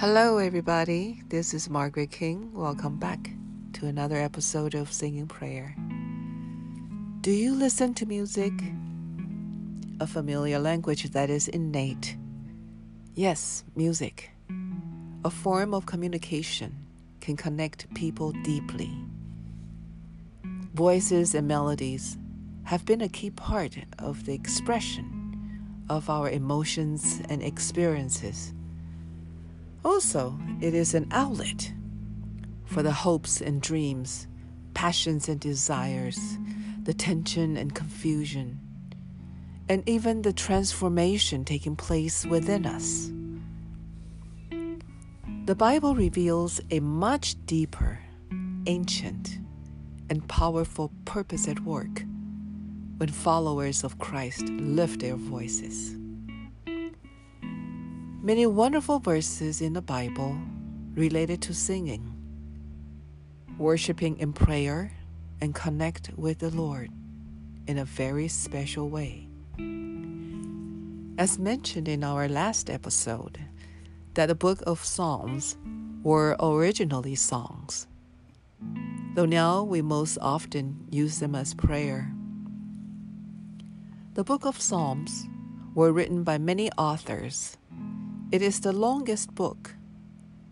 Hello, everybody. This is Margaret King. Welcome back to another episode of Singing Prayer. Do you listen to music? A familiar language that is innate. Yes, music. A form of communication can connect people deeply. Voices and melodies have been a key part of the expression of our emotions and experiences also, it is an outlet for the hopes and dreams, passions and desires, the tension and confusion, and even the transformation taking place within us. The Bible reveals a much deeper, ancient, and powerful purpose at work when followers of Christ lift their voices. Many wonderful verses in the Bible related to singing, worshiping in prayer, and connect with the Lord in a very special way. As mentioned in our last episode, that the book of Psalms were originally songs, though now we most often use them as prayer. The book of Psalms were written by many authors it is the longest book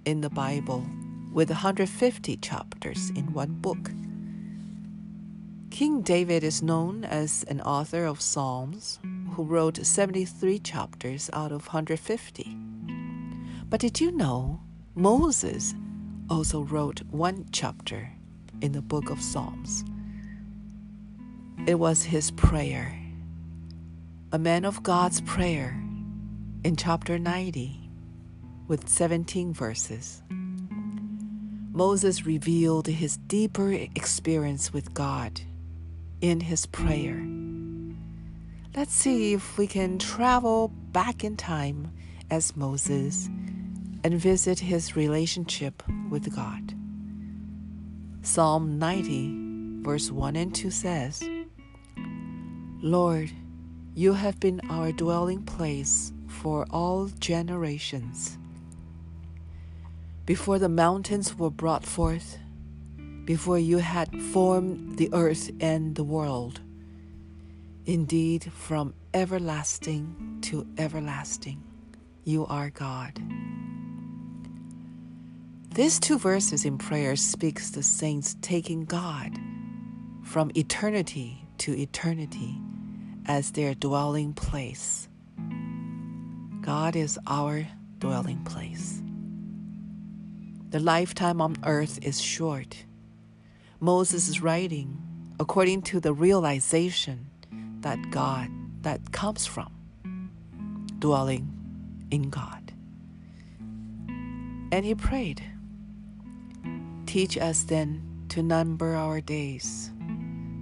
in the Bible with 150 chapters in one book. King David is known as an author of Psalms who wrote 73 chapters out of 150. But did you know Moses also wrote one chapter in the book of Psalms? It was his prayer, a man of God's prayer in chapter 90 with 17 verses. Moses revealed his deeper experience with God in his prayer. Let's see if we can travel back in time as Moses and visit his relationship with God. Psalm 90, verse 1 and 2 says, Lord, you have been our dwelling place for all generations. Before the mountains were brought forth, before you had formed the earth and the world, indeed, from everlasting to everlasting, you are God. These two verses in prayer speaks the saints taking God from eternity to eternity as their dwelling place. God is our dwelling place. The lifetime on earth is short. Moses is writing according to the realization that God that comes from dwelling in God. And he prayed, Teach us then to number our days,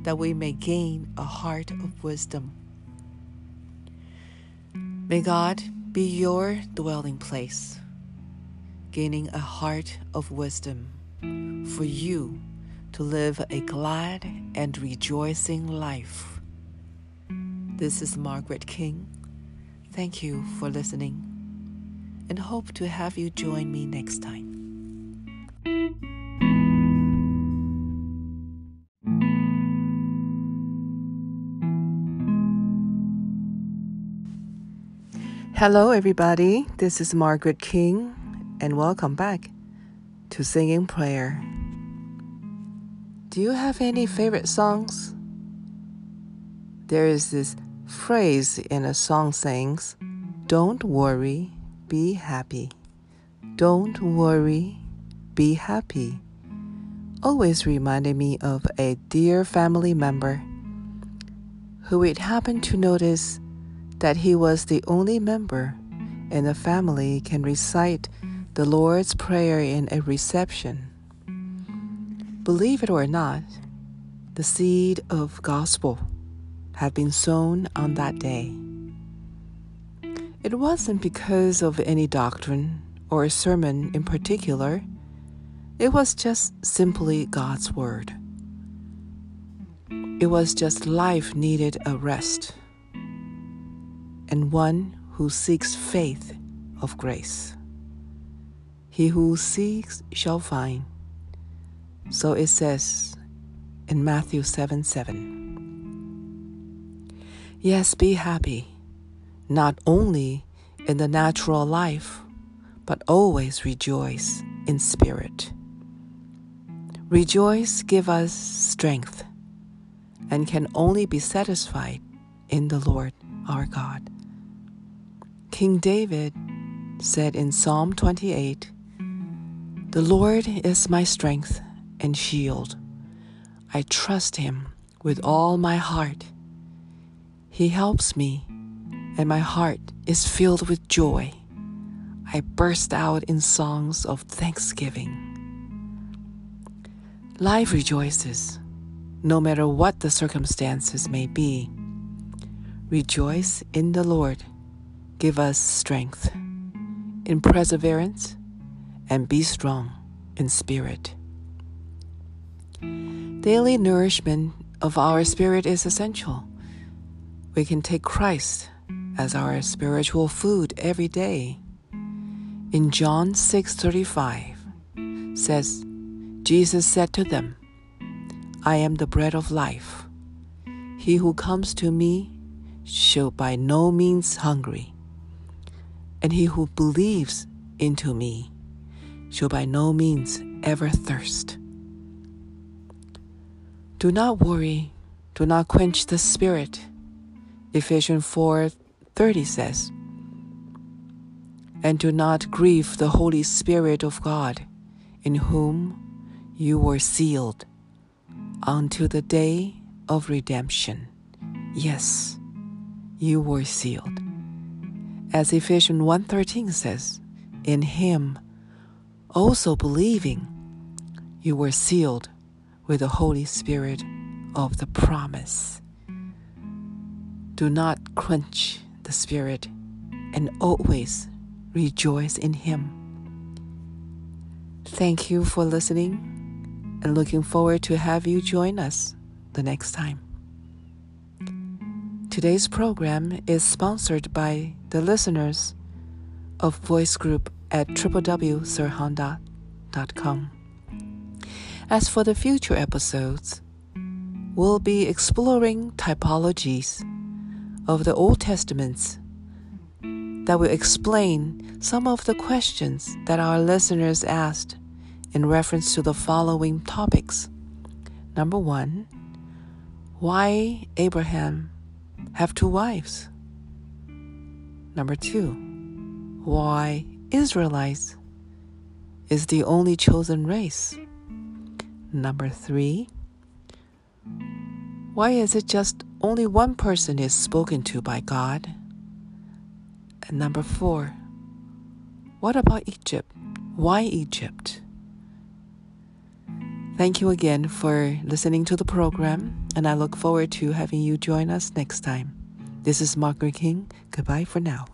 that we may gain a heart of wisdom. May God be your dwelling place, gaining a heart of wisdom for you to live a glad and rejoicing life. This is Margaret King. Thank you for listening and hope to have you join me next time. Hello, everybody. This is Margaret King, and welcome back to Singing Prayer. Do you have any favorite songs? There is this phrase in a song saying, Don't worry, be happy. Don't worry, be happy. Always reminded me of a dear family member who it happened to notice that he was the only member in the family can recite the Lord's Prayer in a reception. Believe it or not, the seed of gospel had been sown on that day. It wasn't because of any doctrine or a sermon in particular. It was just simply God's Word. It was just life needed a rest and one who seeks faith of grace. He who seeks shall find. So it says in Matthew 7 7. Yes, be happy, not only in the natural life, but always rejoice in spirit. Rejoice give us strength and can only be satisfied in the Lord our God. King David said in Psalm 28 The Lord is my strength and shield. I trust him with all my heart. He helps me, and my heart is filled with joy. I burst out in songs of thanksgiving. Life rejoices, no matter what the circumstances may be. Rejoice in the Lord. Give us strength in perseverance and be strong in spirit. Daily nourishment of our spirit is essential. We can take Christ as our spiritual food every day. In John 6:35 says Jesus said to them, I am the bread of life. He who comes to me shall by no means hungry, and he who believes into me shall by no means ever thirst. Do not worry, do not quench the spirit. Ephesians 4:30 says, and do not grieve the Holy Spirit of God, in whom you were sealed unto the day of redemption. Yes, you were sealed. As Ephesians 1:13 says, in him also believing you were sealed with the Holy Spirit of the promise. Do not quench the Spirit and always rejoice in Him. Thank you for listening and looking forward to have you join us the next time. Today's program is sponsored by the listeners of Voice Group at www.sirhonda.com. As for the future episodes, we'll be exploring typologies of the Old Testaments that will explain some of the questions that our listeners asked in reference to the following topics. Number one, why Abraham have two wives? Number two, why Israelites is the only chosen race? Number three, why is it just only one person is spoken to by God? And number four, what about Egypt? Why Egypt? Thank you again for listening to the program, and I look forward to having you join us next time. This is Margaret King. Goodbye for now.